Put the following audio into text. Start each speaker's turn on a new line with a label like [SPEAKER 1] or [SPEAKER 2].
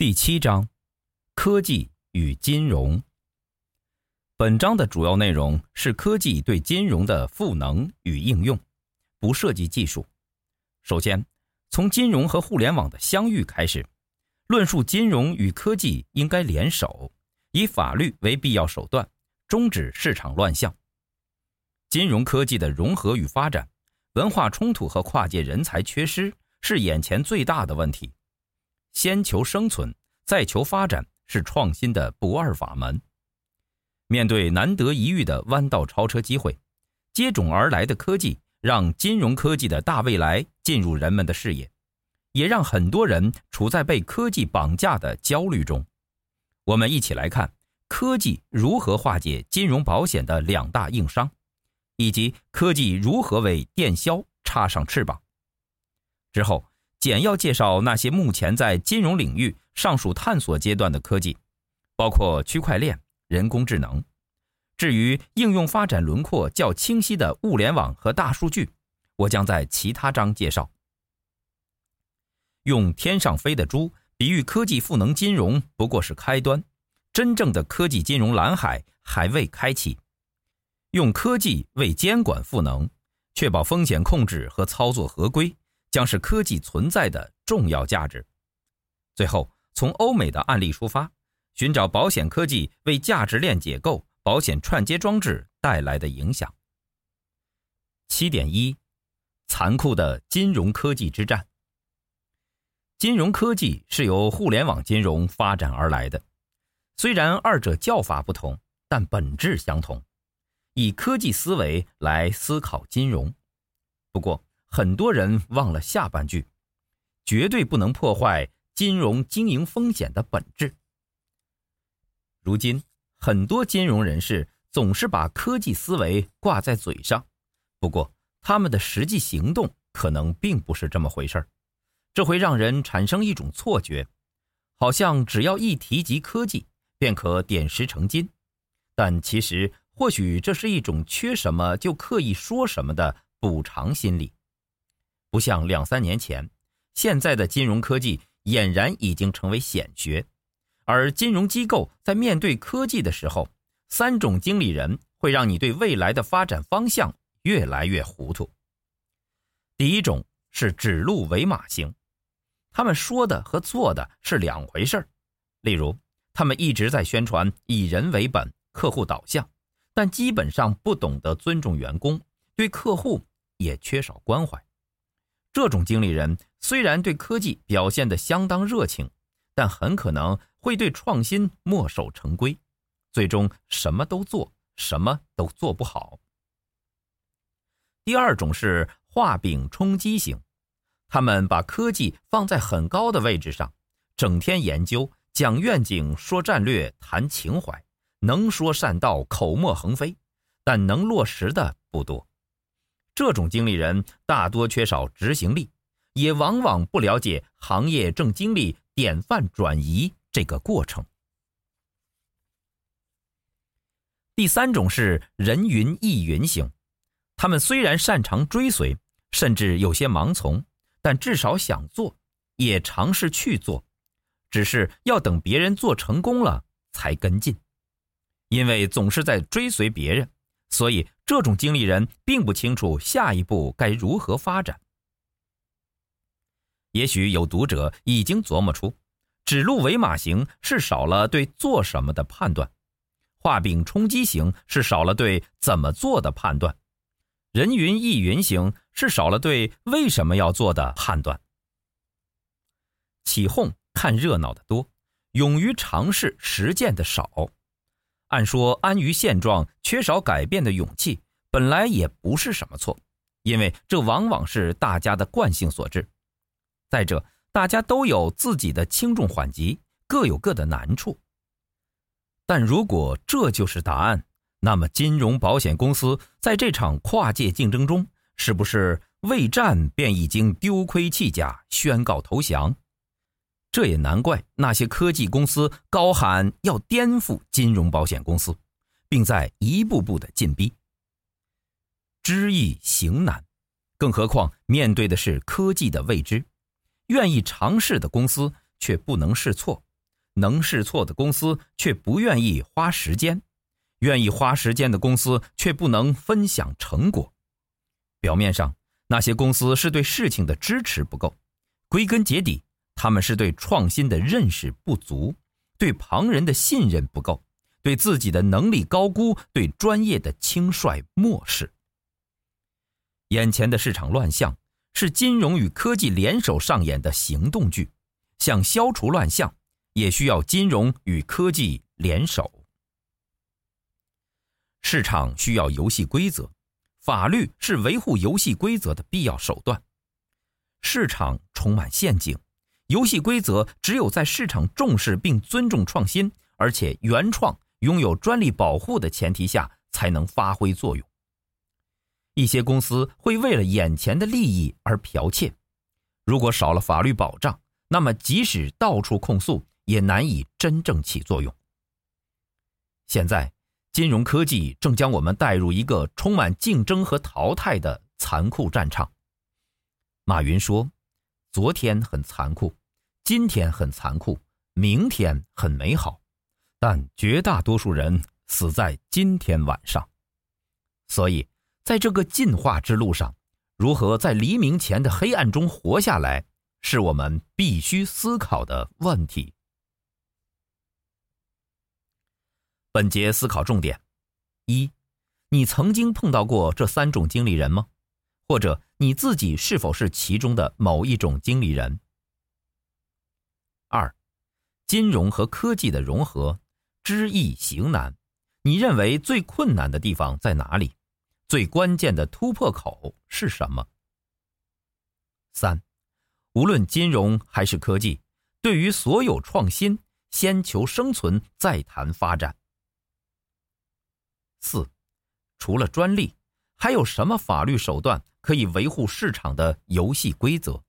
[SPEAKER 1] 第七章，科技与金融。本章的主要内容是科技对金融的赋能与应用，不涉及技术。首先，从金融和互联网的相遇开始，论述金融与科技应该联手，以法律为必要手段，终止市场乱象。金融科技的融合与发展，文化冲突和跨界人才缺失是眼前最大的问题。先求生存，再求发展，是创新的不二法门。面对难得一遇的弯道超车机会，接踵而来的科技让金融科技的大未来进入人们的视野，也让很多人处在被科技绑架的焦虑中。我们一起来看科技如何化解金融保险的两大硬伤，以及科技如何为电销插上翅膀。之后。简要介绍那些目前在金融领域尚属探索阶段的科技，包括区块链、人工智能。至于应用发展轮廓较清晰的物联网和大数据，我将在其他章介绍。用天上飞的猪比喻科技赋能金融，不过是开端，真正的科技金融蓝海还未开启。用科技为监管赋能，确保风险控制和操作合规。将是科技存在的重要价值。最后，从欧美的案例出发，寻找保险科技为价值链结构、保险串接装置带来的影响。七点一，残酷的金融科技之战。金融科技是由互联网金融发展而来的，虽然二者叫法不同，但本质相同，以科技思维来思考金融。不过，很多人忘了下半句，绝对不能破坏金融经营风险的本质。如今，很多金融人士总是把科技思维挂在嘴上，不过他们的实际行动可能并不是这么回事儿，这会让人产生一种错觉，好像只要一提及科技，便可点石成金。但其实，或许这是一种缺什么就刻意说什么的补偿心理。不像两三年前，现在的金融科技俨然已经成为显学，而金融机构在面对科技的时候，三种经理人会让你对未来的发展方向越来越糊涂。第一种是指鹿为马型，他们说的和做的是两回事儿。例如，他们一直在宣传以人为本、客户导向，但基本上不懂得尊重员工，对客户也缺少关怀。这种经理人虽然对科技表现得相当热情，但很可能会对创新墨守成规，最终什么都做，什么都做不好。第二种是画饼充饥型，他们把科技放在很高的位置上，整天研究、讲愿景、说战略、谈情怀，能说善道、口沫横飞，但能落实的不多。这种经理人大多缺少执行力，也往往不了解行业正经历典范转移这个过程。第三种是人云亦云型，他们虽然擅长追随，甚至有些盲从，但至少想做，也尝试去做，只是要等别人做成功了才跟进，因为总是在追随别人。所以，这种经理人并不清楚下一步该如何发展。也许有读者已经琢磨出，指鹿为马型是少了对做什么的判断，画饼充饥型是少了对怎么做的判断，人云亦云型是少了对为什么要做的判断。起哄看热闹的多，勇于尝试实践的少。按说安于现状、缺少改变的勇气，本来也不是什么错，因为这往往是大家的惯性所致。再者，大家都有自己的轻重缓急，各有各的难处。但如果这就是答案，那么金融保险公司在这场跨界竞争中，是不是未战便已经丢盔弃甲，宣告投降？这也难怪那些科技公司高喊要颠覆金融保险公司，并在一步步的进逼。知易行难，更何况面对的是科技的未知。愿意尝试的公司却不能试错，能试错的公司却不愿意花时间，愿意花时间的公司却不能分享成果。表面上，那些公司是对事情的支持不够，归根结底，他们是对创新的认识不足，对旁人的信任不够，对自己的能力高估，对专业的轻率漠视。眼前的市场乱象是金融与科技联手上演的行动剧，想消除乱象，也需要金融与科技联手。市场需要游戏规则。法律是维护游戏规则的必要手段。市场充满陷阱，游戏规则只有在市场重视并尊重创新，而且原创拥有专利保护的前提下，才能发挥作用。一些公司会为了眼前的利益而剽窃，如果少了法律保障，那么即使到处控诉，也难以真正起作用。现在。金融科技正将我们带入一个充满竞争和淘汰的残酷战场。马云说：“昨天很残酷，今天很残酷，明天很美好，但绝大多数人死在今天晚上。”所以，在这个进化之路上，如何在黎明前的黑暗中活下来，是我们必须思考的问题。本节思考重点：一，你曾经碰到过这三种经理人吗？或者你自己是否是其中的某一种经理人？二，金融和科技的融合，知易行难，你认为最困难的地方在哪里？最关键的突破口是什么？三，无论金融还是科技，对于所有创新，先求生存，再谈发展。四，除了专利，还有什么法律手段可以维护市场的游戏规则？